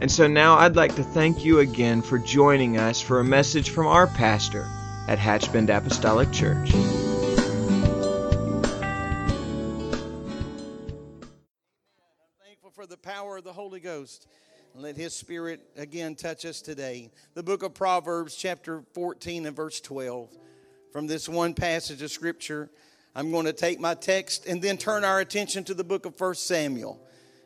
And so now I'd like to thank you again for joining us for a message from our pastor at Hatchbend Apostolic Church. I'm thankful for the power of the Holy Ghost. Let His Spirit again touch us today. The book of Proverbs, chapter 14 and verse 12. From this one passage of Scripture, I'm going to take my text and then turn our attention to the book of 1 Samuel.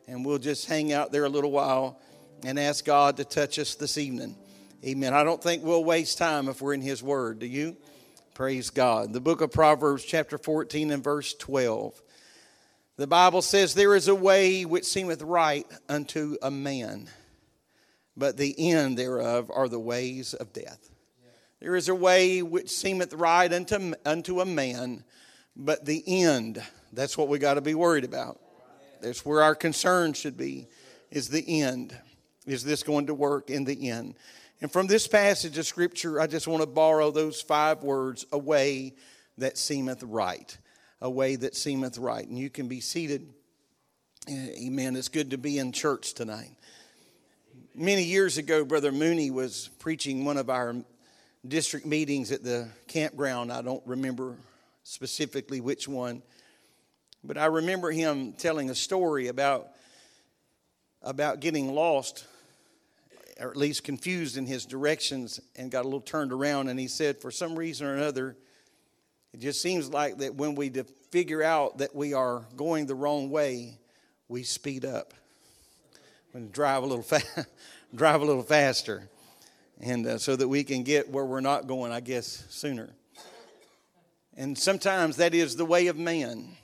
And we'll just hang out there a little while and ask God to touch us this evening. Amen. I don't think we'll waste time if we're in His Word. Do you? Praise God. The book of Proverbs, chapter 14 and verse 12. The Bible says, There is a way which seemeth right unto a man, but the end thereof are the ways of death. There is a way which seemeth right unto, unto a man, but the end, that's what we got to be worried about. That's where our concern should be, is the end. Is this going to work in the end? And from this passage of Scripture, I just want to borrow those five words a way that seemeth right. A way that seemeth right. And you can be seated. Eh, amen. It's good to be in church tonight. Many years ago, Brother Mooney was preaching one of our district meetings at the campground. I don't remember specifically which one, but I remember him telling a story about, about getting lost or at least confused in his directions and got a little turned around. And he said, for some reason or another, it just seems like that when we figure out that we are going the wrong way, we speed up. We drive a little fa- drive a little faster, and uh, so that we can get where we're not going, I guess, sooner. And sometimes that is the way of man.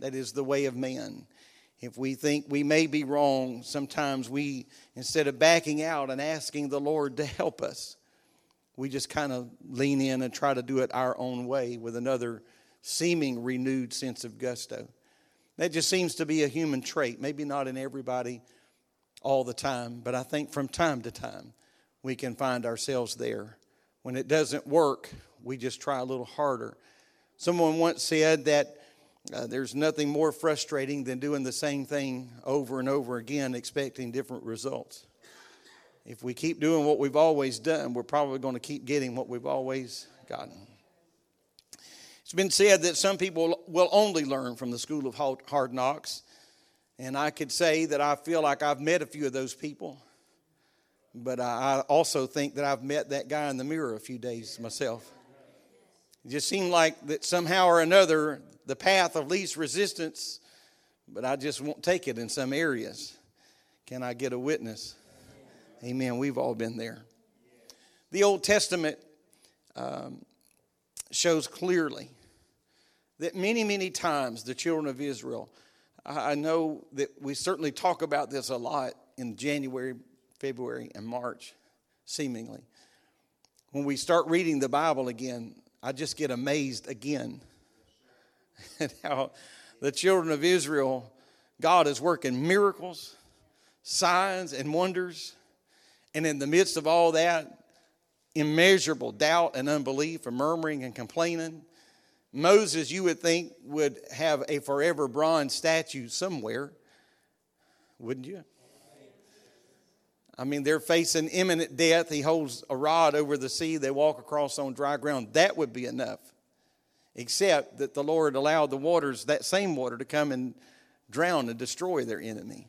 That is the way of man. If we think we may be wrong, sometimes we, instead of backing out and asking the Lord to help us, we just kind of lean in and try to do it our own way with another seeming renewed sense of gusto. That just seems to be a human trait. Maybe not in everybody all the time, but I think from time to time we can find ourselves there. When it doesn't work, we just try a little harder. Someone once said that uh, there's nothing more frustrating than doing the same thing over and over again, expecting different results. If we keep doing what we've always done, we're probably going to keep getting what we've always gotten. It's been said that some people will only learn from the school of hard knocks. And I could say that I feel like I've met a few of those people. But I also think that I've met that guy in the mirror a few days myself. It just seemed like that somehow or another the path of least resistance, but I just won't take it in some areas. Can I get a witness? Amen. We've all been there. The Old Testament um, shows clearly that many, many times the children of Israel, I know that we certainly talk about this a lot in January, February, and March, seemingly. When we start reading the Bible again, I just get amazed again and how the children of Israel, God is working miracles, signs, and wonders. And in the midst of all that, immeasurable doubt and unbelief and murmuring and complaining. Moses, you would think, would have a forever bronze statue somewhere, wouldn't you? I mean, they're facing imminent death. He holds a rod over the sea. They walk across on dry ground. That would be enough except that the Lord allowed the waters, that same water, to come and drown and destroy their enemy.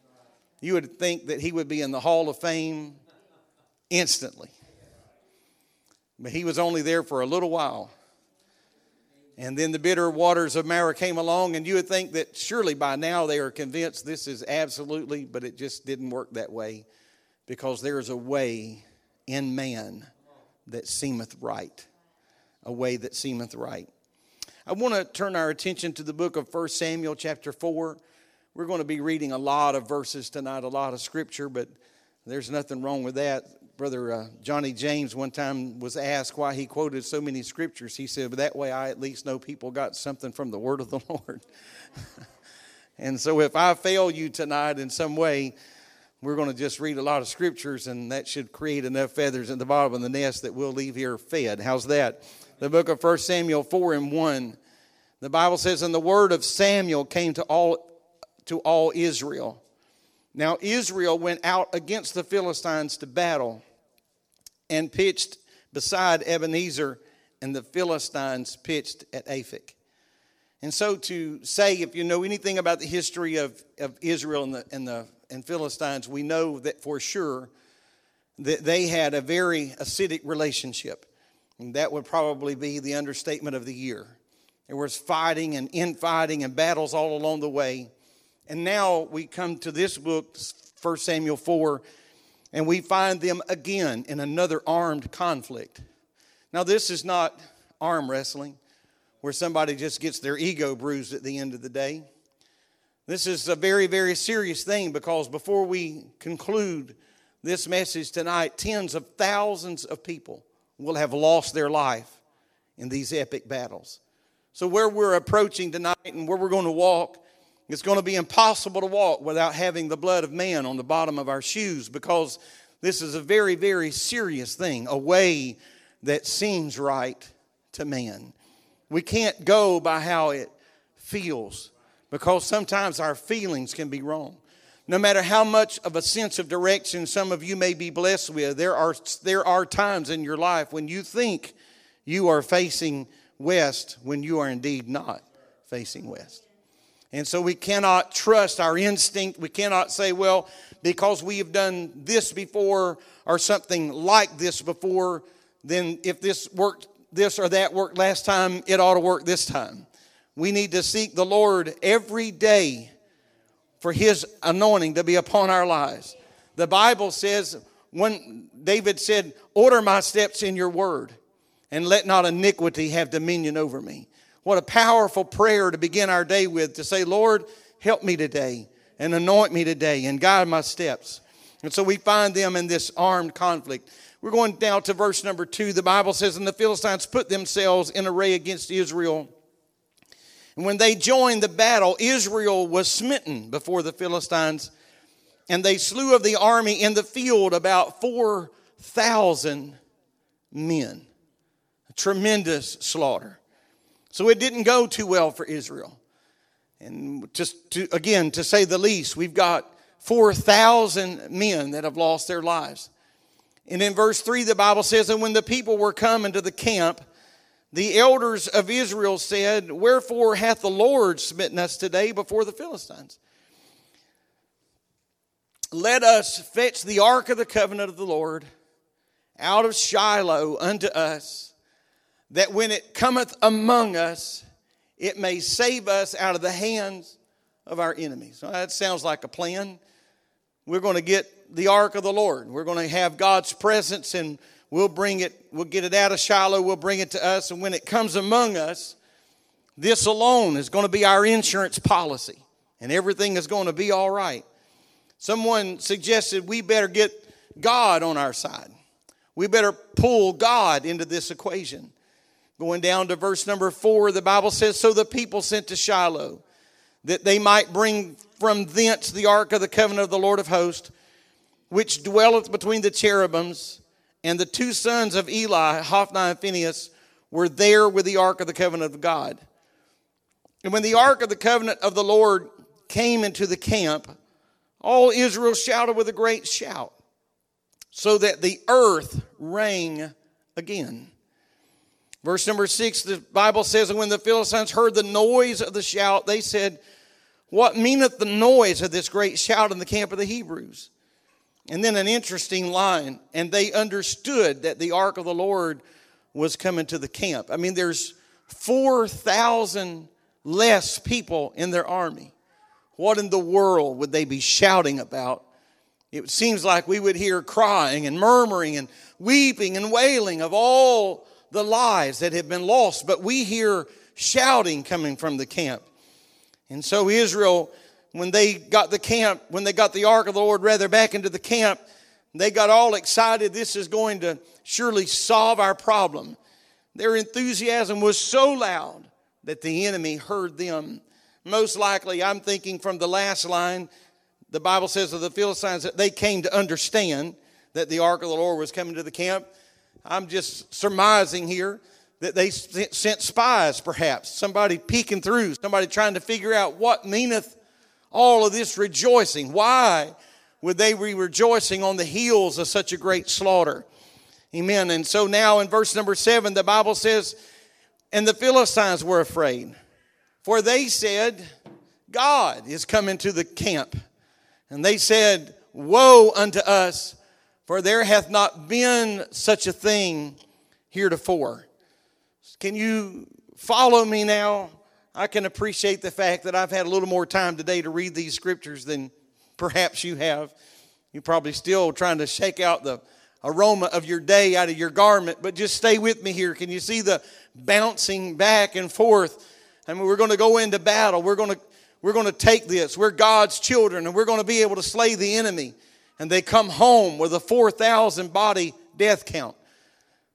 You would think that he would be in the Hall of Fame instantly. But he was only there for a little while. And then the bitter waters of Marah came along, and you would think that surely by now they are convinced this is absolutely, but it just didn't work that way because there is a way in man that seemeth right. A way that seemeth right. I want to turn our attention to the book of 1 Samuel, chapter 4. We're going to be reading a lot of verses tonight, a lot of scripture, but There's nothing wrong with that. Brother uh, Johnny James one time was asked why he quoted so many scriptures. He said, that way I at least know people got something from the word of the Lord." and so if I fail you tonight in some way, we're going to just read a lot of scriptures, and that should create enough feathers in the bottom of the nest that we'll leave here fed. How's that? The book of 1 Samuel 4 and 1. The Bible says, And the word of Samuel came to all, to all Israel. Now, Israel went out against the Philistines to battle and pitched beside Ebenezer, and the Philistines pitched at Aphek. And so, to say, if you know anything about the history of, of Israel and the, and the and Philistines, we know that for sure that they had a very acidic relationship. And that would probably be the understatement of the year. There was fighting and infighting and battles all along the way. And now we come to this book, 1 Samuel 4, and we find them again in another armed conflict. Now, this is not arm wrestling where somebody just gets their ego bruised at the end of the day. This is a very, very serious thing because before we conclude this message tonight, tens of thousands of people will have lost their life in these epic battles. So, where we're approaching tonight and where we're going to walk, it's going to be impossible to walk without having the blood of man on the bottom of our shoes because this is a very, very serious thing, a way that seems right to man. We can't go by how it feels because sometimes our feelings can be wrong. No matter how much of a sense of direction some of you may be blessed with, there are, there are times in your life when you think you are facing west when you are indeed not facing west. And so we cannot trust our instinct. We cannot say, well, because we have done this before or something like this before, then if this worked, this or that worked last time, it ought to work this time. We need to seek the Lord every day for His anointing to be upon our lives. The Bible says, when David said, Order my steps in your word, and let not iniquity have dominion over me. What a powerful prayer to begin our day with to say, Lord, help me today, and anoint me today, and guide my steps. And so we find them in this armed conflict. We're going down to verse number two. The Bible says, And the Philistines put themselves in array against Israel and when they joined the battle, Israel was smitten before the Philistines, and they slew of the army in the field about 4,000 men. A tremendous slaughter. So it didn't go too well for Israel. And just to, again, to say the least, we've got 4,000 men that have lost their lives. And in verse 3, the Bible says, And when the people were come into the camp, the elders of Israel said, Wherefore hath the Lord smitten us today before the Philistines? Let us fetch the ark of the covenant of the Lord out of Shiloh unto us, that when it cometh among us, it may save us out of the hands of our enemies. That sounds like a plan. We're going to get the ark of the Lord. We're going to have God's presence and We'll bring it, we'll get it out of Shiloh, we'll bring it to us, and when it comes among us, this alone is going to be our insurance policy, and everything is going to be all right. Someone suggested we better get God on our side. We better pull God into this equation. Going down to verse number four, the Bible says, So the people sent to Shiloh that they might bring from thence the ark of the covenant of the Lord of hosts, which dwelleth between the cherubims and the two sons of Eli, Hophni and Phinehas, were there with the ark of the covenant of God. And when the ark of the covenant of the Lord came into the camp, all Israel shouted with a great shout, so that the earth rang again. Verse number six, the Bible says, And when the Philistines heard the noise of the shout, they said, What meaneth the noise of this great shout in the camp of the Hebrews? And then an interesting line, and they understood that the ark of the Lord was coming to the camp. I mean, there's 4,000 less people in their army. What in the world would they be shouting about? It seems like we would hear crying and murmuring and weeping and wailing of all the lives that have been lost, but we hear shouting coming from the camp. And so Israel when they got the camp, when they got the ark of the Lord rather back into the camp, They got all excited. This is going to surely solve our problem. Their enthusiasm was so loud that the enemy heard them. Most likely, I'm thinking from the last line, the Bible says of the Philistines that they came to understand that the ark of the Lord was coming to the camp. I'm just surmising here that they sent spies, perhaps, somebody peeking through, somebody trying to figure out what meaneth all of this rejoicing. Why would they be rejoicing on the heels of such a great slaughter? Amen. And so now in verse number seven, the Bible says, And the Philistines were afraid, for they said, God is coming to the camp. And they said, Woe unto us, for there hath not been such a thing heretofore. Can you follow me now? I can appreciate the fact that I've had a little more time today to read these scriptures than perhaps you have. You're probably still trying to shake out the aroma of your day out of your garment, but just stay with me here. Can you see the bouncing back and forth? I mean, we're going to go into battle. We're going to we're going to take this. We're God's children, and we're going to be able to slay the enemy. And they come home with a 4,000 body death count.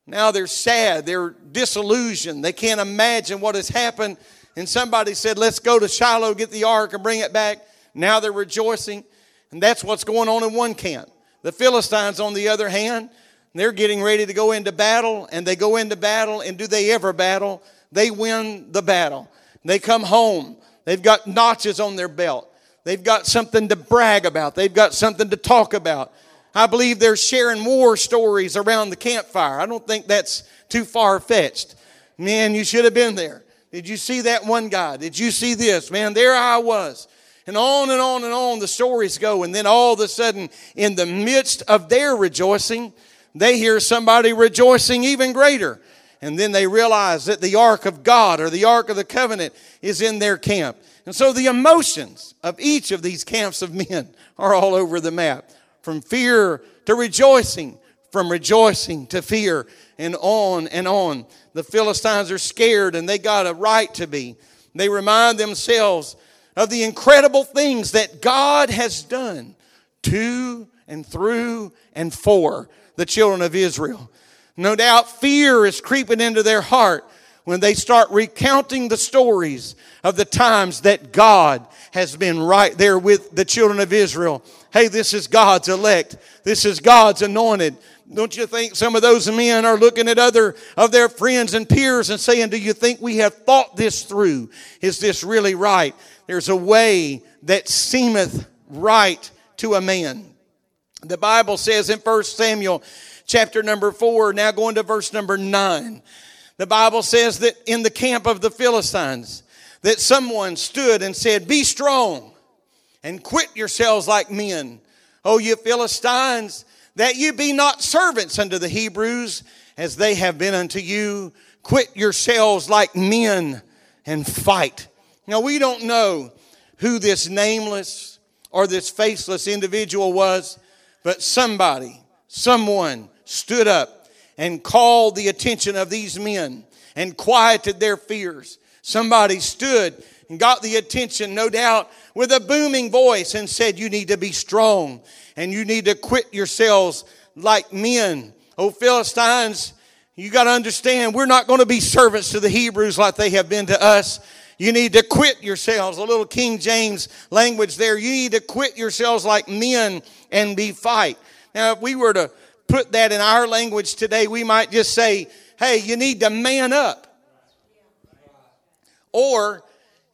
Now they're sad. They're disillusioned. They can't imagine what has happened. And somebody said, Let's go to Shiloh, get the ark, and bring it back. Now they're rejoicing. And that's what's going on in one camp. The Philistines, on the other hand, they're getting ready to go into battle, and they go into battle, and do they ever battle? They win the battle. They come home. They've got notches on their belt. They've got something to brag about. They've got something to talk about. I believe they're sharing war stories around the campfire. I don't think that's too far fetched. Man, you should have been there. Did you see that one guy? Did you see this? Man, there I was. And on and on and on the stories go. And then all of a sudden, in the midst of their rejoicing, they hear somebody rejoicing even greater. And then they realize that the ark of God or the ark of the covenant is in their camp. And so the emotions of each of these camps of men are all over the map from fear to rejoicing, from rejoicing to fear, and on and on. The Philistines are scared and they got a right to be. They remind themselves of the incredible things that God has done to and through and for the children of Israel. No doubt fear is creeping into their heart when they start recounting the stories of the times that God has been right there with the children of Israel. Hey, this is God's elect. This is God's anointed. Don't you think some of those men are looking at other of their friends and peers and saying, Do you think we have thought this through? Is this really right? There's a way that seemeth right to a man. The Bible says in 1 Samuel chapter number 4, now going to verse number 9. The Bible says that in the camp of the Philistines, that someone stood and said, Be strong and quit yourselves like men. O you Philistines, that you be not servants unto the Hebrews as they have been unto you. Quit yourselves like men and fight. Now, we don't know who this nameless or this faceless individual was, but somebody, someone stood up and called the attention of these men and quieted their fears. Somebody stood and got the attention, no doubt, with a booming voice and said, You need to be strong and you need to quit yourselves like men. Oh, Philistines, you got to understand, we're not going to be servants to the Hebrews like they have been to us. You need to quit yourselves. A little King James language there. You need to quit yourselves like men and be fight. Now, if we were to put that in our language today, we might just say, hey, you need to man up. Or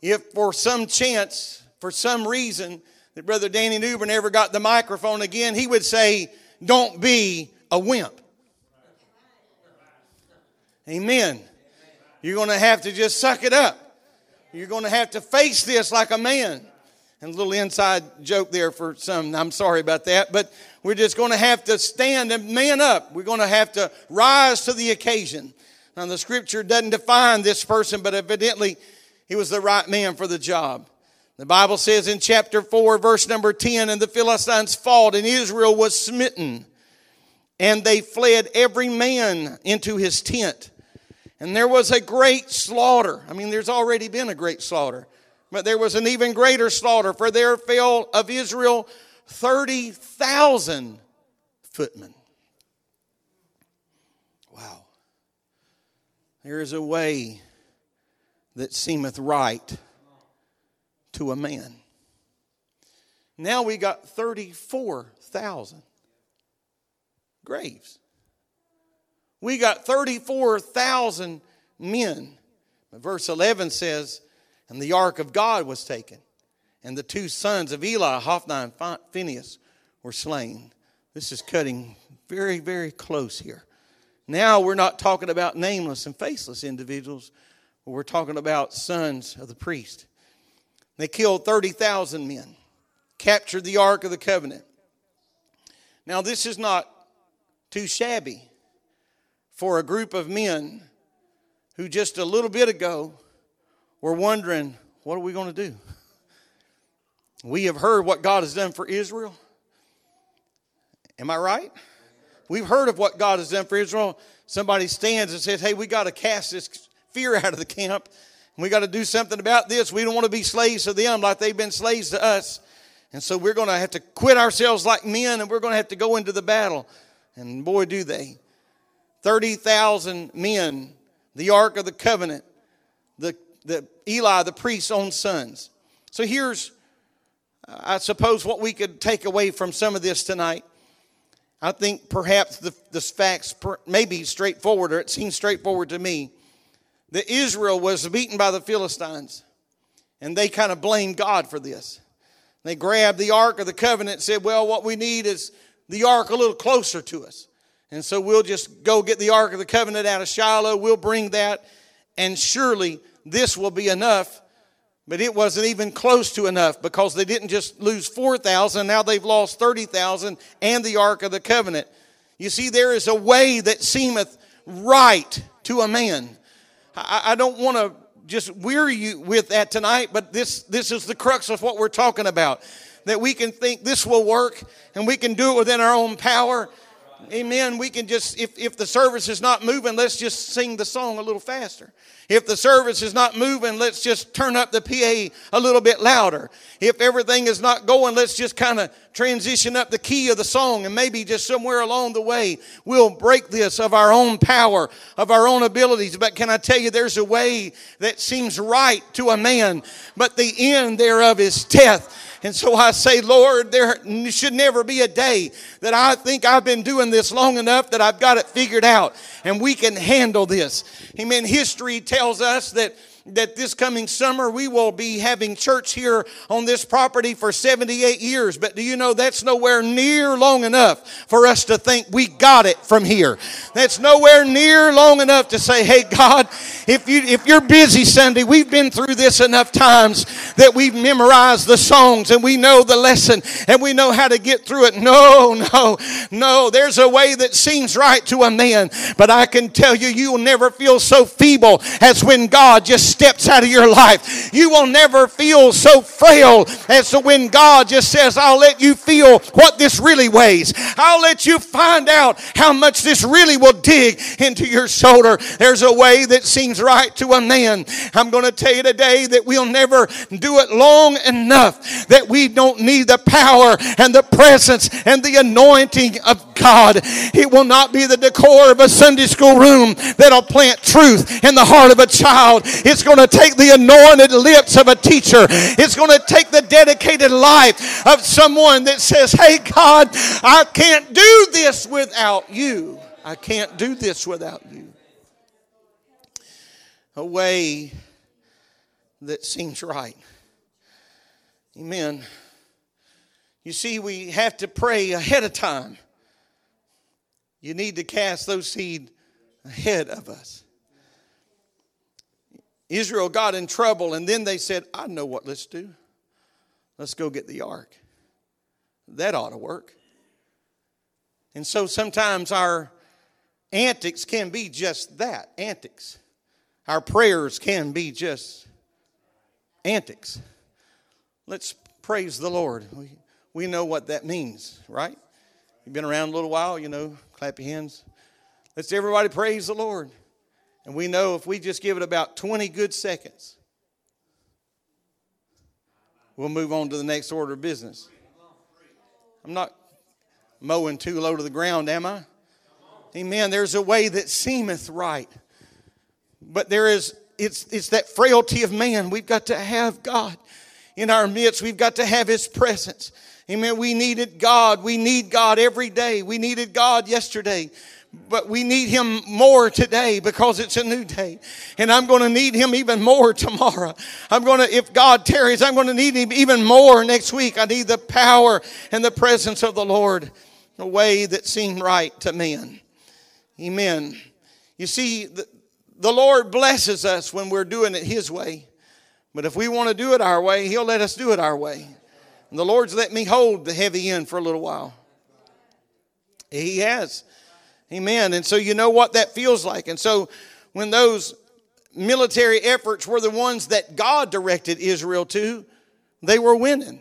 if for some chance, for some reason, that Brother Danny Newbern ever got the microphone again, he would say, don't be a wimp. Amen. You're going to have to just suck it up. You're going to have to face this like a man. And a little inside joke there for some, I'm sorry about that, but we're just going to have to stand and man up. We're going to have to rise to the occasion. Now, the scripture doesn't define this person, but evidently he was the right man for the job. The Bible says in chapter 4, verse number 10, and the Philistines fought, and Israel was smitten, and they fled every man into his tent. And there was a great slaughter. I mean, there's already been a great slaughter. But there was an even greater slaughter, for there fell of Israel 30,000 footmen. Wow. There is a way that seemeth right to a man. Now we got 34,000 graves. We got 34,000 men. Verse 11 says, And the ark of God was taken, and the two sons of Eli, Hophni and Phinehas, were slain. This is cutting very, very close here. Now we're not talking about nameless and faceless individuals, we're talking about sons of the priest. They killed 30,000 men, captured the Ark of the Covenant. Now, this is not too shabby for a group of men who just a little bit ago were wondering, what are we going to do? We have heard what God has done for Israel. Am I right? We've heard of what God has done for Israel. Somebody stands and says, Hey, we got to cast this fear out of the camp. We got to do something about this. We don't want to be slaves to them like they've been slaves to us. And so we're going to have to quit ourselves like men and we're going to have to go into the battle. And boy, do they. 30,000 men, the Ark of the Covenant, the, the Eli, the priest's own sons. So here's, I suppose, what we could take away from some of this tonight. I think perhaps the, the facts may be straightforward, or it seems straightforward to me, that Israel was beaten by the Philistines, and they kind of blamed God for this. They grabbed the Ark of the Covenant and said, Well, what we need is the Ark a little closer to us. And so we'll just go get the Ark of the Covenant out of Shiloh, we'll bring that, and surely this will be enough but it wasn't even close to enough because they didn't just lose 4,000, now they've lost 30,000 and the Ark of the Covenant. You see, there is a way that seemeth right to a man. I, don't want to just weary you with that tonight, but this, this is the crux of what we're talking about. That we can think this will work and we can do it within our own power. Amen. We can just, if, if the service is not moving, let's just sing the song a little faster. If the service is not moving, let's just turn up the PA a little bit louder. If everything is not going, let's just kind of transition up the key of the song and maybe just somewhere along the way we'll break this of our own power, of our own abilities. But can I tell you, there's a way that seems right to a man, but the end thereof is death. And so I say, Lord, there should never be a day that I think I've been doing this long enough that I've got it figured out and we can handle this. Amen. History tells us that that this coming summer we will be having church here on this property for 78 years. But do you know that's nowhere near long enough for us to think we got it from here? That's nowhere near long enough to say, hey, God, if, you, if you're busy Sunday, we've been through this enough times that we've memorized the songs and we know the lesson and we know how to get through it. No, no, no. There's a way that seems right to a man, but I can tell you, you'll never feel so feeble as when God just steps out of your life. You will never feel so frail as to when God just says, I'll let you feel what this really weighs. I'll let you find out how much this really will dig into your shoulder. There's a way that seems right to a man. I'm going to tell you today that we'll never do it long enough that we don't need the power and the presence and the anointing of God. It will not be the decor of a Sunday school room that'll plant truth in the heart of a child. It's going to take the anointed lips of a teacher. It's going to take the dedicated life of someone that says, Hey, God, I can't do this without you. I can't do this without you. A way that seems right. Amen. You see, we have to pray ahead of time. You need to cast those seed ahead of us. Israel got in trouble, and then they said, I know what let's do. Let's go get the ark. That ought to work. And so sometimes our antics can be just that antics. Our prayers can be just antics. Let's praise the Lord. We, we know what that means, right? You've been around a little while, you know, clap your hands. Let's everybody praise the Lord. And we know if we just give it about 20 good seconds, we'll move on to the next order of business. I'm not mowing too low to the ground, am I? Amen. There's a way that seemeth right. But there is, it's, it's that frailty of man. We've got to have God in our midst. We've got to have His presence. Amen. We needed God. We need God every day. We needed God yesterday. But we need him more today because it's a new day. And I'm going to need him even more tomorrow. I'm going to, if God tarries, I'm going to need him even more next week. I need the power and the presence of the Lord in a way that seemed right to men. Amen. You see, the, the Lord blesses us when we're doing it his way. But if we want to do it our way, he'll let us do it our way. And the Lord's let me hold the heavy end for a little while. He has. Amen. And so you know what that feels like. And so when those military efforts were the ones that God directed Israel to, they were winning.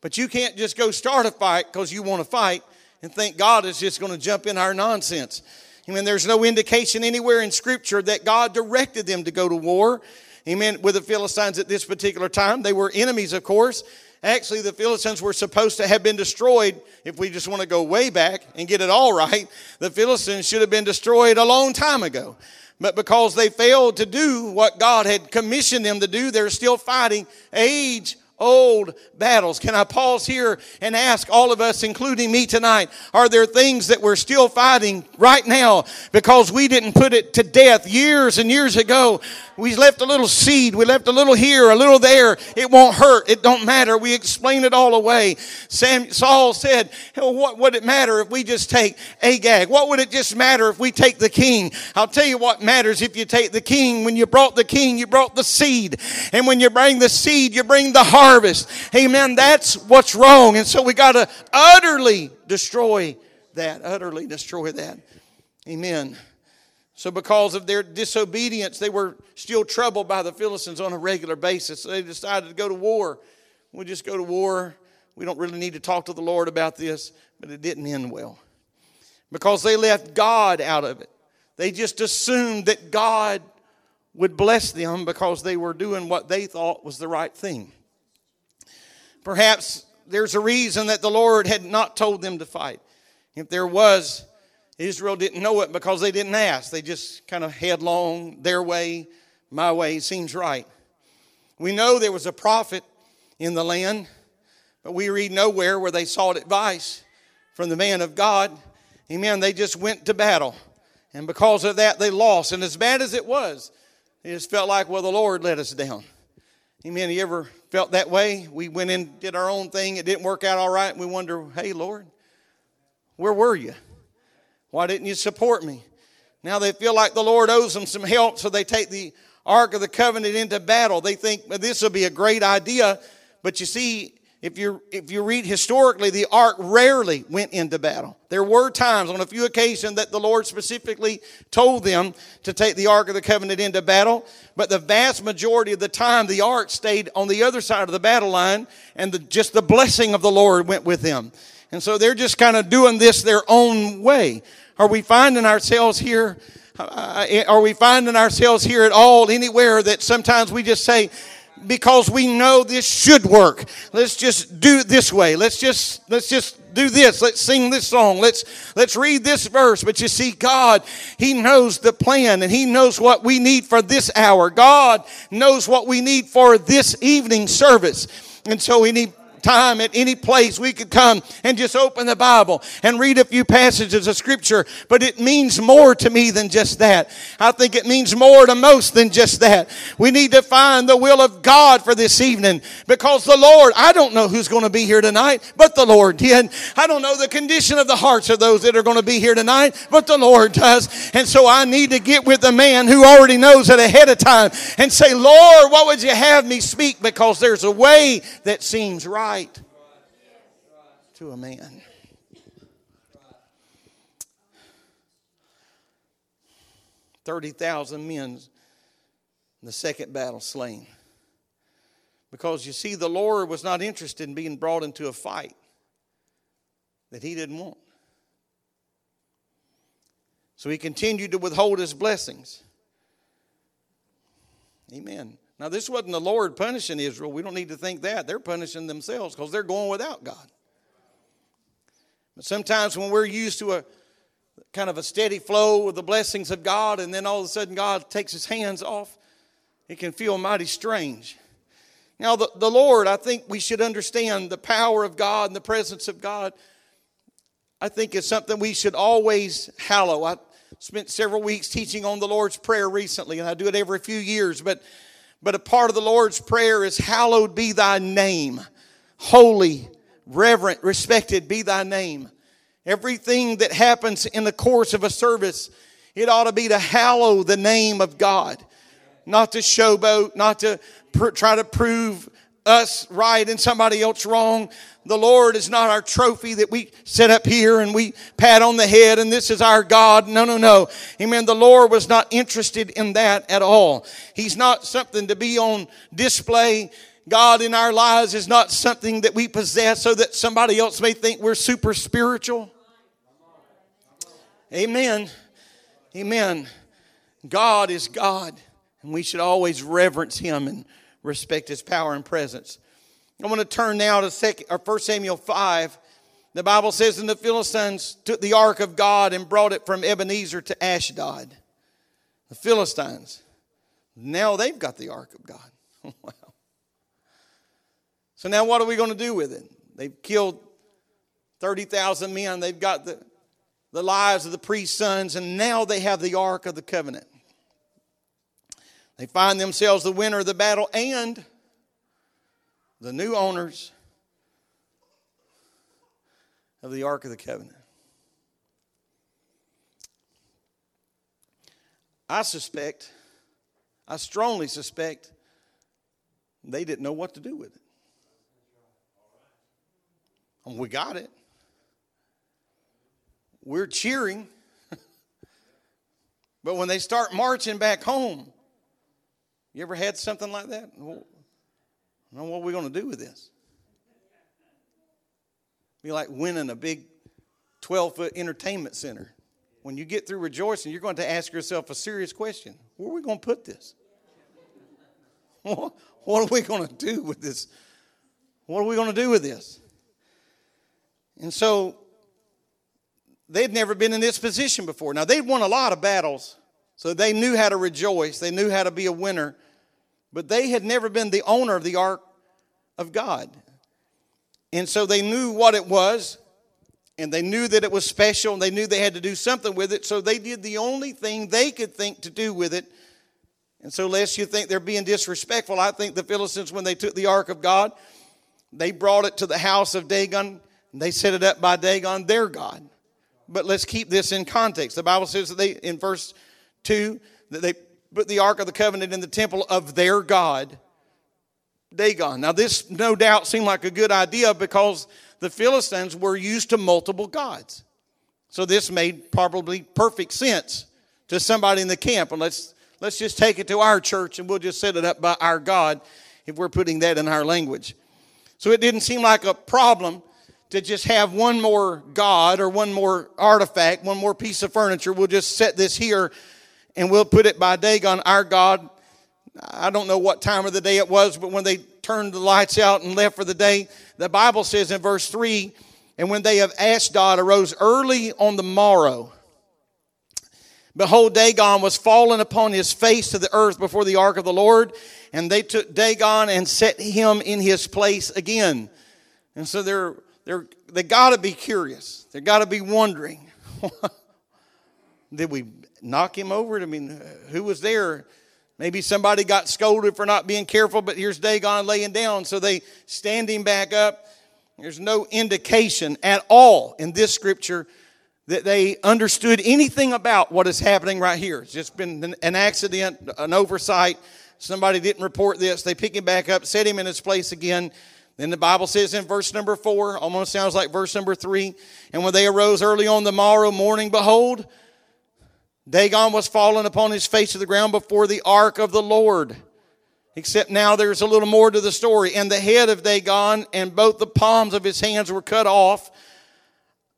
But you can't just go start a fight because you want to fight and think God is just going to jump in our nonsense. Amen. There's no indication anywhere in Scripture that God directed them to go to war. Amen. With the Philistines at this particular time, they were enemies, of course. Actually, the Philistines were supposed to have been destroyed. If we just want to go way back and get it all right, the Philistines should have been destroyed a long time ago. But because they failed to do what God had commissioned them to do, they're still fighting age old battles. Can I pause here and ask all of us, including me tonight, are there things that we're still fighting right now because we didn't put it to death years and years ago? We left a little seed. We left a little here, a little there. It won't hurt. It don't matter. We explain it all away. Sam, Saul said, what would it matter if we just take Agag? What would it just matter if we take the king? I'll tell you what matters if you take the king. When you brought the king, you brought the seed. And when you bring the seed, you bring the harvest. Amen. That's what's wrong. And so we got to utterly destroy that. Utterly destroy that. Amen. So, because of their disobedience, they were still troubled by the Philistines on a regular basis. So they decided to go to war. We'll just go to war. We don't really need to talk to the Lord about this, but it didn't end well. Because they left God out of it. They just assumed that God would bless them because they were doing what they thought was the right thing. Perhaps there's a reason that the Lord had not told them to fight. If there was, Israel didn't know it because they didn't ask. They just kind of headlong their way, my way seems right. We know there was a prophet in the land, but we read nowhere where they sought advice from the man of God. Amen. They just went to battle. And because of that, they lost. And as bad as it was, it just felt like, well, the Lord let us down. Amen. You ever felt that way? We went in, did our own thing, it didn't work out all right, and we wonder, hey, Lord, where were you? Why didn't you support me? Now they feel like the Lord owes them some help, so they take the Ark of the Covenant into battle. They think well, this will be a great idea, but you see, if you if you read historically, the ark rarely went into battle. There were times, on a few occasions, that the Lord specifically told them to take the ark of the covenant into battle. But the vast majority of the time, the ark stayed on the other side of the battle line, and the, just the blessing of the Lord went with them. And so they're just kind of doing this their own way. Are we finding ourselves here? Uh, are we finding ourselves here at all anywhere that sometimes we just say, because we know this should work. Let's just do it this way. Let's just let's just do this. Let's sing this song. Let's let's read this verse. But you see, God, He knows the plan and He knows what we need for this hour. God knows what we need for this evening service. And so we need time, at any place, we could come and just open the Bible and read a few passages of Scripture. But it means more to me than just that. I think it means more to most than just that. We need to find the will of God for this evening because the Lord, I don't know who's going to be here tonight, but the Lord did. I don't know the condition of the hearts of those that are going to be here tonight, but the Lord does. And so I need to get with the man who already knows it ahead of time and say, Lord, what would you have me speak? Because there's a way that seems right right to a man. Thirty thousand men in the second battle slain. Because you see, the Lord was not interested in being brought into a fight that he didn't want. So he continued to withhold his blessings. Amen. Now, this wasn't the Lord punishing Israel. We don't need to think that. They're punishing themselves because they're going without God. But sometimes when we're used to a kind of a steady flow of the blessings of God, and then all of a sudden God takes his hands off, it can feel mighty strange. Now, the, the Lord, I think we should understand the power of God and the presence of God. I think is something we should always hallow. I spent several weeks teaching on the Lord's Prayer recently, and I do it every few years. But, but a part of the Lord's Prayer is hallowed be thy name, holy, reverent, respected be thy name. Everything that happens in the course of a service, it ought to be to hallow the name of God, not to showboat, not to pr- try to prove us right and somebody else wrong. The Lord is not our trophy that we set up here and we pat on the head and this is our God. No, no, no. Amen. The Lord was not interested in that at all. He's not something to be on display. God in our lives is not something that we possess so that somebody else may think we're super spiritual. Amen. Amen. God is God, and we should always reverence Him and respect his power and presence. I want to turn now to second, or uh, 1 Samuel 5. The Bible says, And the Philistines took the ark of God and brought it from Ebenezer to Ashdod. The Philistines. Now they've got the ark of God. wow. So now what are we going to do with it? They've killed 30,000 men. They've got the, the lives of the priest's sons, and now they have the ark of the covenant. They find themselves the winner of the battle and the new owners of the Ark of the Covenant. I suspect, I strongly suspect, they didn't know what to do with it. And we got it. We're cheering. but when they start marching back home, you ever had something like that? Well, know what are we going to do with this? Be like winning a big 12 foot entertainment center. When you get through rejoicing, you're going to ask yourself a serious question Where are we going to put this? What are we going to do with this? What are we going to do with this? And so they'd never been in this position before. Now, they'd won a lot of battles, so they knew how to rejoice, they knew how to be a winner but they had never been the owner of the ark of God. And so they knew what it was, and they knew that it was special, and they knew they had to do something with it. So they did the only thing they could think to do with it. And so, lest you think they're being disrespectful, I think the Philistines, when they took the ark of God, they brought it to the house of Dagon. And they set it up by Dagon, their God. But let's keep this in context. The Bible says that they, in verse 2, that they put the Ark of the Covenant in the temple of their God, Dagon. Now, this no doubt seemed like a good idea because the Philistines were used to multiple gods. So this made probably perfect sense to somebody in the camp. And let's let's just take it to our church and we'll just set it up by our God if we're putting that in our language. So it didn't seem like a problem to just have one more God or one more artifact, one more piece of furniture. We'll just set this here and we'll put it by Dagon, our God. I don't know what time of the day it was, but when they turned the lights out and left for the day, the Bible says in verse 3 And when they of Ashdod arose early on the morrow, behold, Dagon was fallen upon his face to the earth before the ark of the Lord, and they took Dagon and set him in his place again. And so they're, they're, they got to be curious. They got to be wondering. Did we knock him over? I mean, who was there? Maybe somebody got scolded for not being careful, but here's Dagon laying down. So they stand him back up. There's no indication at all in this scripture that they understood anything about what is happening right here. It's just been an accident, an oversight. Somebody didn't report this. They pick him back up, set him in his place again. Then the Bible says in verse number four, almost sounds like verse number three, and when they arose early on the morrow morning, behold, Dagon was fallen upon his face to the ground before the ark of the Lord. Except now there's a little more to the story. And the head of Dagon and both the palms of his hands were cut off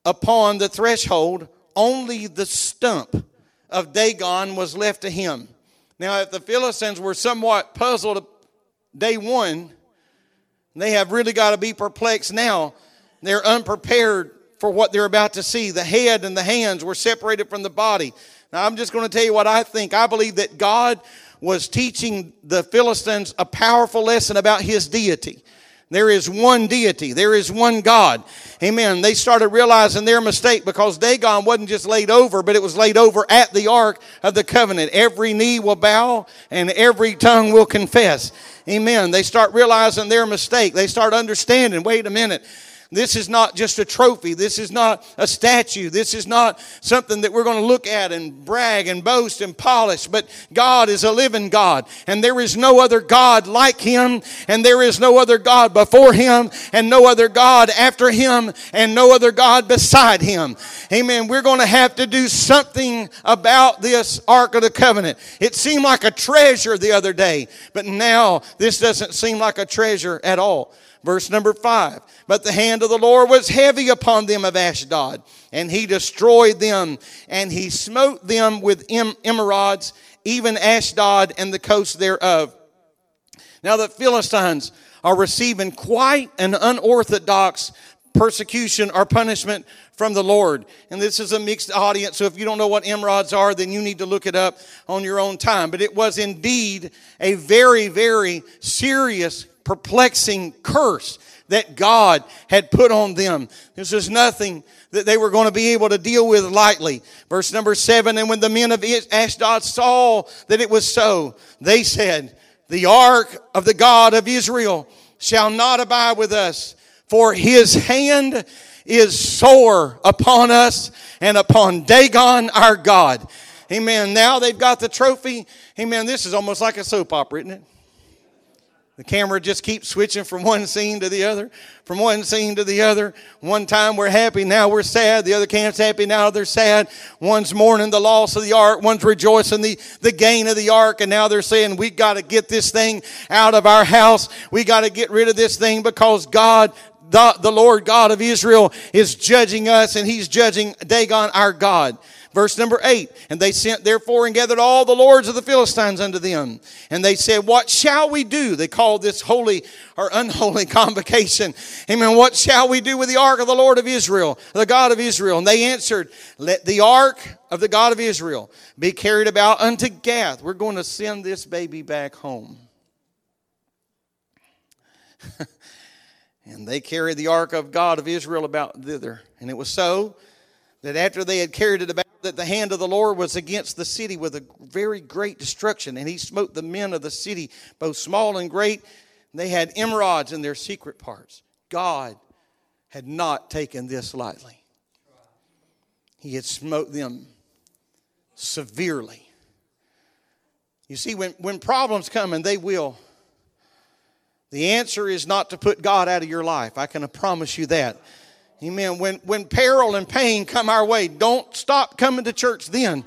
upon the threshold. Only the stump of Dagon was left to him. Now, if the Philistines were somewhat puzzled day one, they have really got to be perplexed now. They're unprepared for what they're about to see. The head and the hands were separated from the body. Now, I'm just going to tell you what I think. I believe that God was teaching the Philistines a powerful lesson about his deity. There is one deity. There is one God. Amen. They started realizing their mistake because Dagon wasn't just laid over, but it was laid over at the ark of the covenant. Every knee will bow and every tongue will confess. Amen. They start realizing their mistake. They start understanding, wait a minute. This is not just a trophy. This is not a statue. This is not something that we're going to look at and brag and boast and polish. But God is a living God. And there is no other God like Him. And there is no other God before Him. And no other God after Him. And no other God beside Him. Amen. We're going to have to do something about this Ark of the Covenant. It seemed like a treasure the other day. But now this doesn't seem like a treasure at all. Verse number five. But the hand of the Lord was heavy upon them of Ashdod, and he destroyed them, and he smote them with em- emerods, even Ashdod and the coast thereof. Now the Philistines are receiving quite an unorthodox persecution or punishment from the Lord. And this is a mixed audience, so if you don't know what emerods are, then you need to look it up on your own time. But it was indeed a very, very serious perplexing curse that God had put on them. This was nothing that they were going to be able to deal with lightly. Verse number seven, and when the men of Ashdod saw that it was so, they said, the ark of the God of Israel shall not abide with us, for his hand is sore upon us and upon Dagon our God. Amen. Now they've got the trophy. Amen. This is almost like a soap opera, isn't it? The camera just keeps switching from one scene to the other, from one scene to the other. One time we're happy, now we're sad. The other camp's happy, now they're sad. One's mourning the loss of the ark, one's rejoicing the, the gain of the ark, and now they're saying, We got to get this thing out of our house. We got to get rid of this thing because God the, the Lord God of Israel is judging us and he's judging Dagon, our God. Verse number eight. And they sent therefore and gathered all the lords of the Philistines unto them. And they said, What shall we do? They called this holy or unholy convocation. Amen. What shall we do with the ark of the Lord of Israel, the God of Israel? And they answered, Let the ark of the God of Israel be carried about unto Gath. We're going to send this baby back home. and they carried the ark of God of Israel about thither. And it was so that after they had carried it about, that the hand of the Lord was against the city with a very great destruction, and he smote the men of the city, both small and great. They had emerods in their secret parts. God had not taken this lightly. He had smote them severely. You see, when, when problems come, and they will, the answer is not to put God out of your life. I can promise you that. Amen. When, when peril and pain come our way, don't stop coming to church then.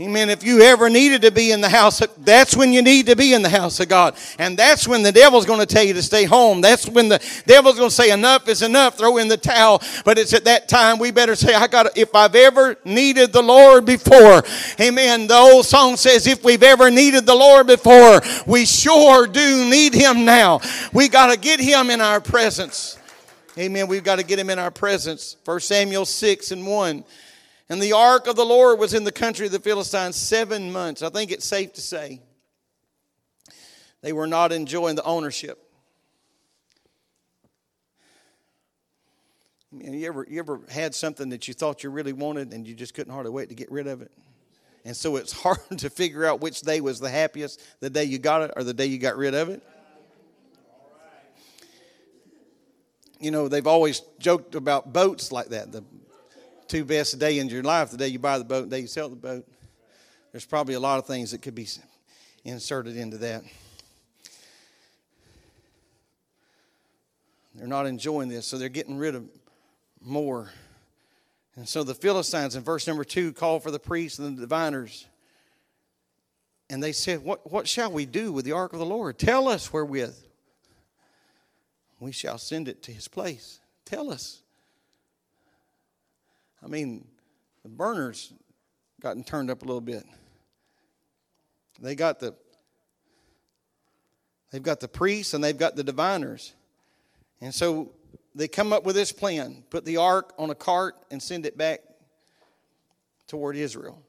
Amen. If you ever needed to be in the house, that's when you need to be in the house of God. And that's when the devil's going to tell you to stay home. That's when the devil's going to say enough is enough, throw in the towel. But it's at that time we better say, I got if I've ever needed the Lord before. Amen. The old song says, if we've ever needed the Lord before, we sure do need him now. We got to get him in our presence. Amen. We've got to get him in our presence. 1 Samuel 6 and 1. And the ark of the Lord was in the country of the Philistines seven months. I think it's safe to say they were not enjoying the ownership. I mean, you ever, you ever had something that you thought you really wanted and you just couldn't hardly wait to get rid of it? And so it's hard to figure out which day was the happiest, the day you got it or the day you got rid of it. You know, they've always joked about boats like that. The two best day in your life, the day you buy the boat, the day you sell the boat. There's probably a lot of things that could be inserted into that. They're not enjoying this, so they're getting rid of more. And so the Philistines in verse number two call for the priests and the diviners. And they said, What, what shall we do with the ark of the Lord? Tell us wherewith we shall send it to his place. Tell us. I mean, the burners gotten turned up a little bit. They got the they've got the priests and they've got the diviners. And so they come up with this plan put the ark on a cart and send it back toward Israel.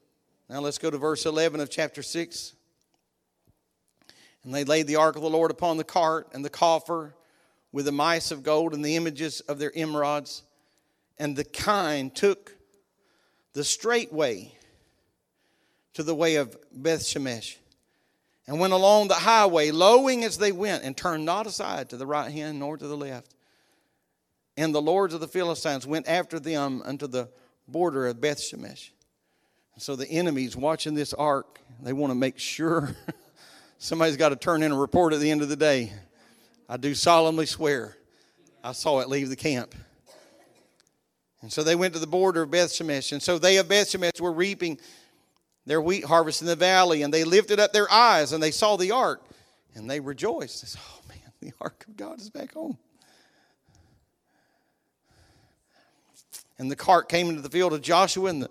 Now let's go to verse 11 of chapter 6. And they laid the ark of the Lord upon the cart and the coffer with the mice of gold and the images of their emerods. And the kine took the straight way to the way of Beth Shemesh and went along the highway, lowing as they went, and turned not aside to the right hand nor to the left. And the lords of the Philistines went after them unto the border of Beth Shemesh. So the enemies watching this ark, they want to make sure somebody's got to turn in a report at the end of the day. I do solemnly swear I saw it leave the camp. And so they went to the border of Beth Shemesh. And so they of Beth Shemesh were reaping their wheat harvest in the valley, and they lifted up their eyes and they saw the ark, and they rejoiced. They said, Oh man, the ark of God is back home. And the cart came into the field of Joshua, and, the,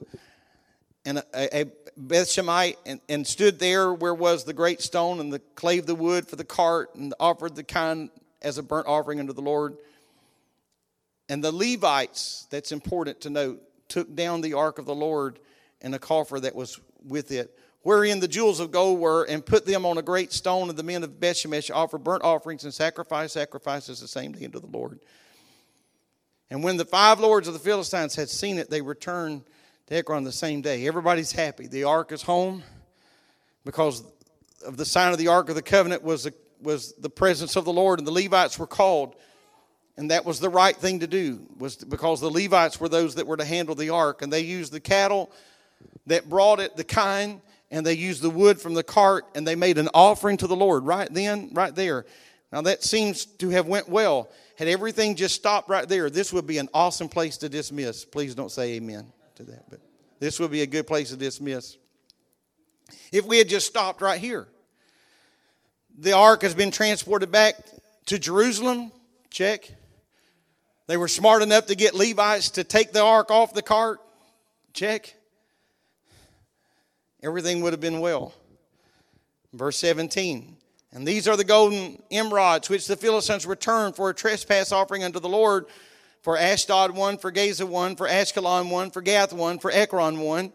and a, a Beth and, and stood there where was the great stone, and the clave the wood for the cart, and offered the kine as a burnt offering unto the Lord. And the Levites, that's important to note, took down the ark of the Lord and a coffer that was with it, wherein the jewels of gold were, and put them on a great stone. And the men of Bethshemesh offered burnt offerings and sacrifice sacrifices the same day unto the Lord. And when the five lords of the Philistines had seen it, they returned to Ekron the same day. Everybody's happy. The ark is home because of the sign of the ark of the covenant was the, was the presence of the Lord, and the Levites were called. And that was the right thing to do, was because the Levites were those that were to handle the ark, and they used the cattle that brought it, the kine, and they used the wood from the cart, and they made an offering to the Lord right then, right there. Now that seems to have went well. Had everything just stopped right there, this would be an awesome place to dismiss. Please don't say amen to that, but this would be a good place to dismiss. If we had just stopped right here, the ark has been transported back to Jerusalem. Check. They were smart enough to get Levites to take the ark off the cart. Check everything would have been well. Verse 17. And these are the golden emerods which the Philistines returned for a trespass offering unto the Lord for Ashdod one, for Gaza one, for Ashkelon one, for Gath one, for Ekron one.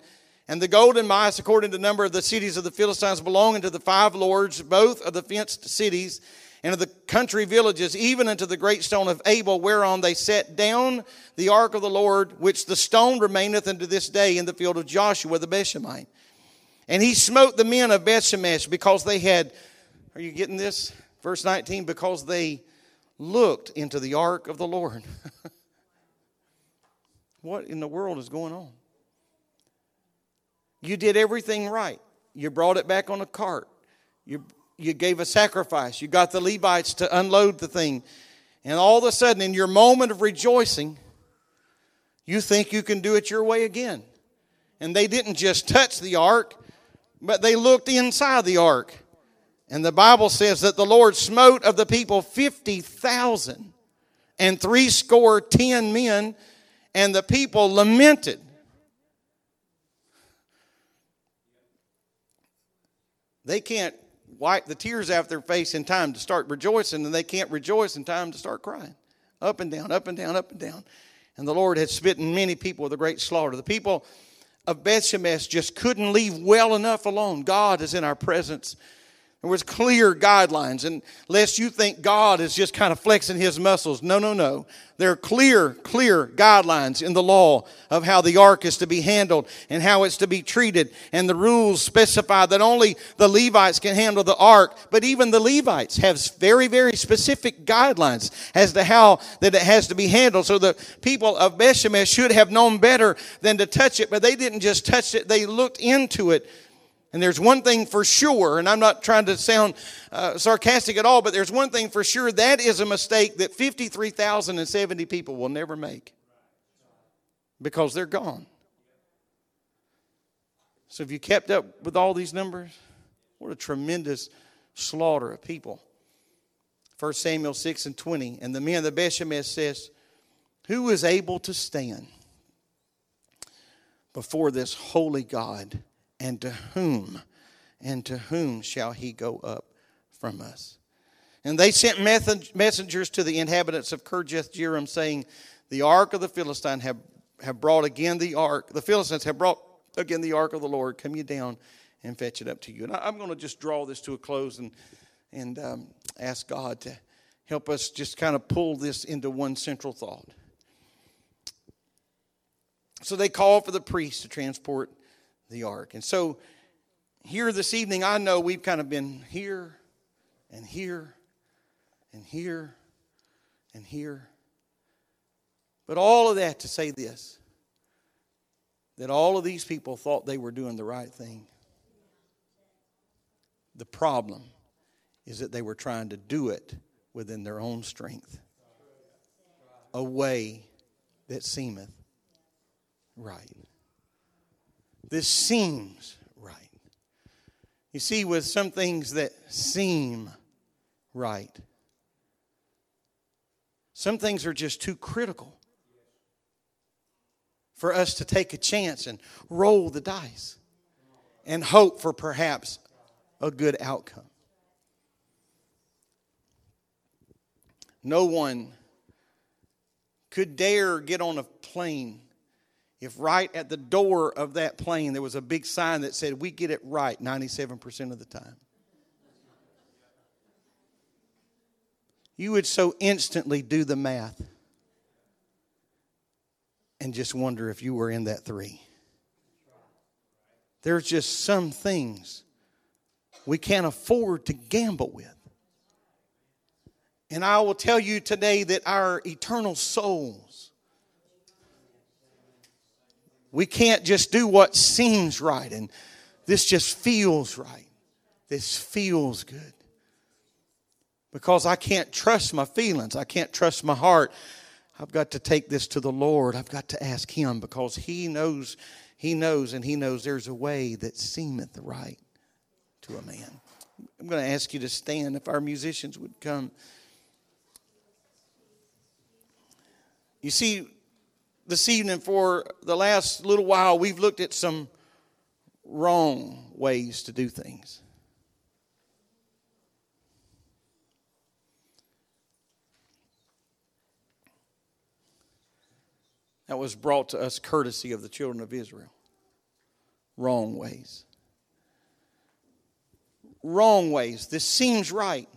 And the golden mice, according to the number of the cities of the Philistines, belonging to the five lords, both of the fenced cities and of the country villages, even unto the great stone of Abel, whereon they set down the ark of the Lord, which the stone remaineth unto this day in the field of Joshua the Bethshemite. And he smote the men of Bethshemesh because they had, are you getting this? Verse 19, because they looked into the ark of the Lord. what in the world is going on? You did everything right. You brought it back on a cart. You, you gave a sacrifice. You got the Levites to unload the thing. And all of a sudden, in your moment of rejoicing, you think you can do it your way again. And they didn't just touch the ark, but they looked inside the ark. And the Bible says that the Lord smote of the people 50,000 and three score ten men, and the people lamented. They can't wipe the tears out their face in time to start rejoicing, and they can't rejoice in time to start crying. Up and down, up and down, up and down. And the Lord had smitten many people with a great slaughter. The people of Bethshemesh just couldn't leave well enough alone. God is in our presence. There was clear guidelines, and lest you think God is just kind of flexing his muscles. No, no, no. There are clear, clear guidelines in the law of how the ark is to be handled and how it's to be treated. And the rules specify that only the Levites can handle the ark, but even the Levites have very, very specific guidelines as to how that it has to be handled. So the people of Bethshemesh should have known better than to touch it, but they didn't just touch it, they looked into it and there's one thing for sure, and I'm not trying to sound uh, sarcastic at all, but there's one thing for sure that is a mistake that 53,070 people will never make because they're gone. So, if you kept up with all these numbers, what a tremendous slaughter of people. 1 Samuel 6 and 20. And the men of the Bethshemesh says, Who is able to stand before this holy God? And to whom and to whom shall he go up from us And they sent messengers to the inhabitants of Kirjath Jearim, saying, The ark of the Philistine have, have brought again the ark. The Philistines have brought again the ark of the Lord. Come you down and fetch it up to you. And I, am going to just draw this to a close and, and um, ask God to help us just kind of pull this into one central thought. So they called for the priest to transport the ark. And so here this evening, I know we've kind of been here and here and here and here. But all of that to say this that all of these people thought they were doing the right thing. The problem is that they were trying to do it within their own strength, a way that seemeth right. This seems right. You see, with some things that seem right, some things are just too critical for us to take a chance and roll the dice and hope for perhaps a good outcome. No one could dare get on a plane if right at the door of that plane there was a big sign that said, We get it right 97% of the time. you would so instantly do the math and just wonder if you were in that three. There's just some things we can't afford to gamble with. And I will tell you today that our eternal souls, we can't just do what seems right and this just feels right. This feels good because I can't trust my feelings. I can't trust my heart. I've got to take this to the Lord. I've got to ask Him because He knows, He knows, and He knows there's a way that seemeth right to a man. I'm going to ask you to stand if our musicians would come. You see, this evening, for the last little while, we've looked at some wrong ways to do things. that was brought to us courtesy of the children of Israel. Wrong ways. Wrong ways. This seems right.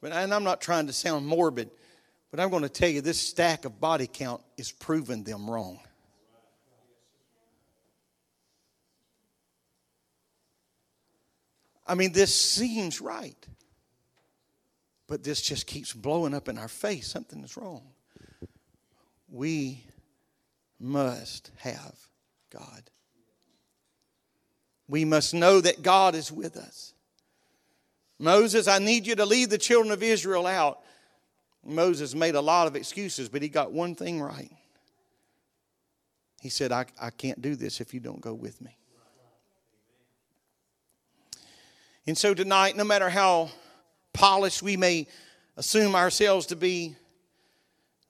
But, and I'm not trying to sound morbid, but I'm going to tell you this stack of body count is proving them wrong. I mean, this seems right, but this just keeps blowing up in our face. Something is wrong we must have God. We must know that God is with us. Moses, I need you to lead the children of Israel out. Moses made a lot of excuses, but he got one thing right. He said, I, I can't do this if you don't go with me. And so tonight, no matter how polished we may assume ourselves to be,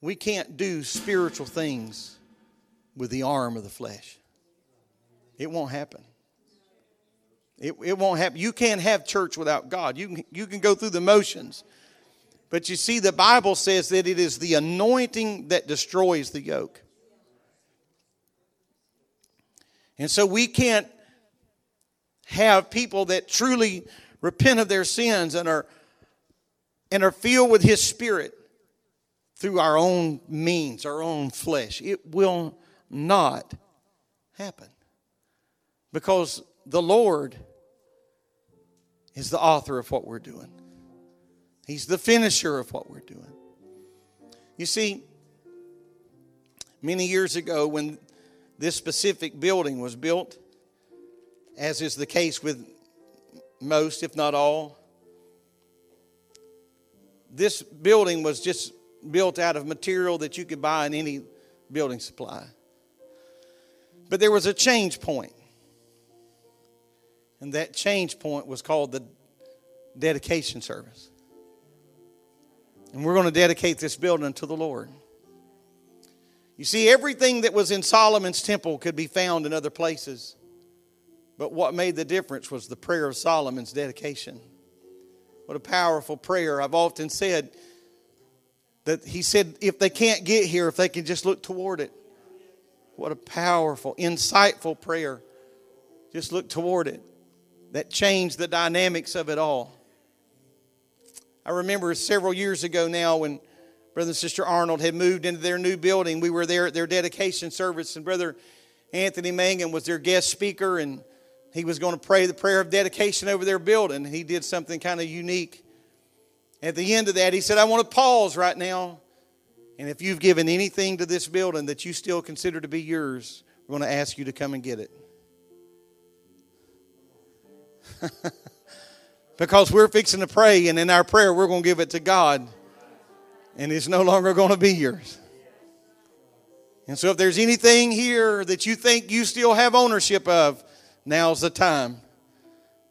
we can't do spiritual things with the arm of the flesh. It won't happen. It, it won't happen. You can't have church without God. You can, you can go through the motions. But you see, the Bible says that it is the anointing that destroys the yoke. And so we can't have people that truly repent of their sins and are and are filled with his spirit through our own means, our own flesh. It will not happen. Because the Lord is the author of what we're doing, He's the finisher of what we're doing. You see, many years ago, when this specific building was built, as is the case with most, if not all, this building was just built out of material that you could buy in any building supply. But there was a change point. And that change point was called the dedication service. And we're going to dedicate this building to the Lord. You see, everything that was in Solomon's temple could be found in other places. But what made the difference was the prayer of Solomon's dedication What a powerful prayer. I've often said that he said if they can't get here, if they can just look toward it. What a powerful, insightful prayer. Just look toward it. That changed the dynamics of it all. I remember several years ago now when Brother and Sister Arnold had moved into their new building. We were there at their dedication service, and Brother Anthony Mangun was their guest speaker, and he was going to pray the prayer of dedication over their building. He did something kind of unique. At the end of that, he said, I want to pause right now. And if you've given anything to this building that you still consider to be yours, we're going to ask you to come and get it. because we're fixing to pray, and in our prayer, we're going to give it to God, and it's no longer going to be yours. And so, if there's anything here that you think you still have ownership of, now's the time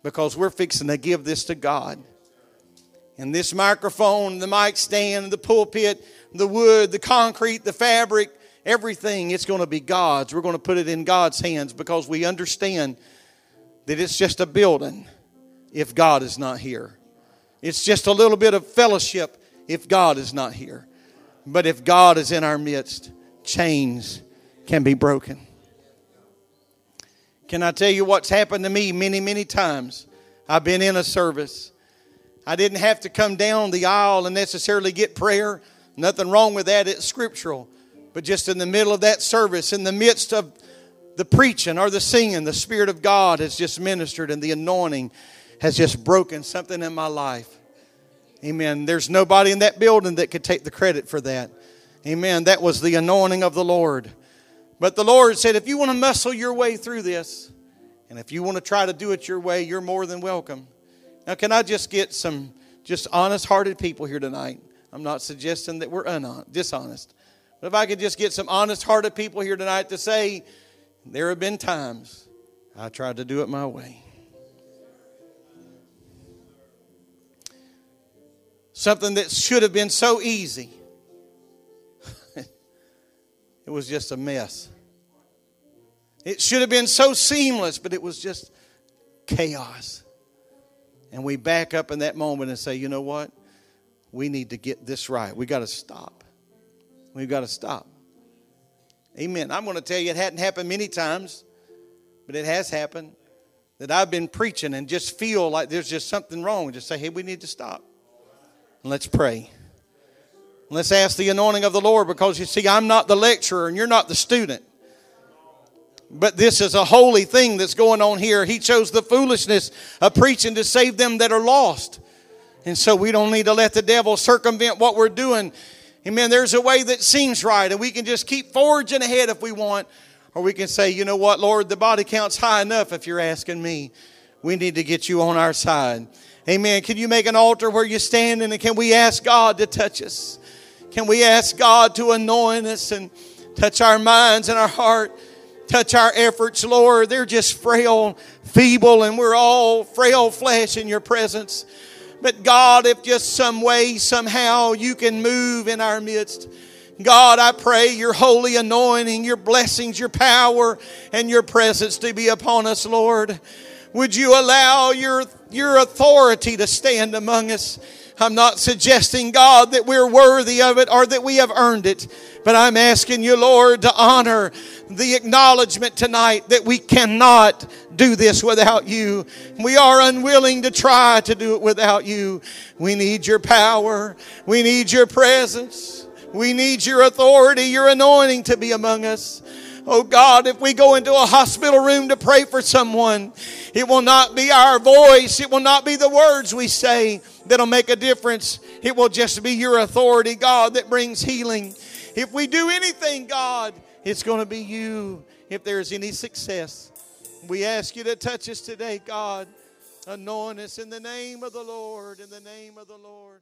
because we're fixing to give this to God. And this microphone, the mic stand, the pulpit, the wood, the concrete, the fabric, everything, it's going to be God's. We're going to put it in God's hands because we understand that it's just a building if God is not here. It's just a little bit of fellowship if God is not here. But if God is in our midst, chains can be broken. Can I tell you what's happened to me many, many times? I've been in a service. I didn't have to come down the aisle and necessarily get prayer. Nothing wrong with that, it's scriptural. But just in the middle of that service, in the midst of the preaching or the singing, the Spirit of God has just ministered and the anointing has just broken something in my life. Amen. There's nobody in that building that could take the credit for that. Amen. That was the anointing of the Lord. But the Lord said, if you want to muscle your way through this, and if you want to try to do it your way, you're more than welcome. Now, can I just get some just honest hearted people here tonight? I'm not suggesting that we're unhonest, dishonest. But if I could just get some honest hearted people here tonight to say, there have been times I tried to do it my way. Something that should have been so easy it was just a mess. It should have been so seamless, but it was just chaos. And we back up in that moment and say, you know what? We need to get this right. We got to stop. We've got to stop. Amen. I'm going to tell you, it hadn't happened many times, but it has happened that I've been preaching and just feel like there's just something wrong. Just say, hey, we need to stop. And let's pray. Let's ask the anointing of the Lord because you see, I'm not the lecturer and you're not the student. But this is a holy thing that's going on here. He chose the foolishness of preaching to save them that are lost. And so we don't need to let the devil circumvent what we're doing. Amen. There's a way that seems right, and we can just keep forging ahead if we want. Or we can say, you know what, Lord, the body count's high enough if you're asking me. We need to get you on our side. Amen. Can you make an altar where you're standing and can we ask God to touch us? Can we ask God to anoint us and touch our minds and our heart? Touch our efforts, Lord. They're just frail, feeble, and we're all frail flesh in your presence. But God, if just some way, somehow you can move in our midst. God, I pray your holy anointing, your blessings, your power, and your presence to be upon us, Lord. Would you allow your, your authority to stand among us? I'm not suggesting, God, that we're worthy of it or that we have earned it. But I'm asking you, Lord, to honor the acknowledgement tonight that we cannot do this without you. We are unwilling to try to do it without you. We need your power. We need your presence. We need your authority, your anointing to be among us. Oh God, if we go into a hospital room to pray for someone, it will not be our voice, it will not be the words we say that'll make a difference. It will just be your authority, God, that brings healing. If we do anything, God, it's going to be you. If there's any success, we ask you to touch us today, God. Anoint us in the name of the Lord, in the name of the Lord.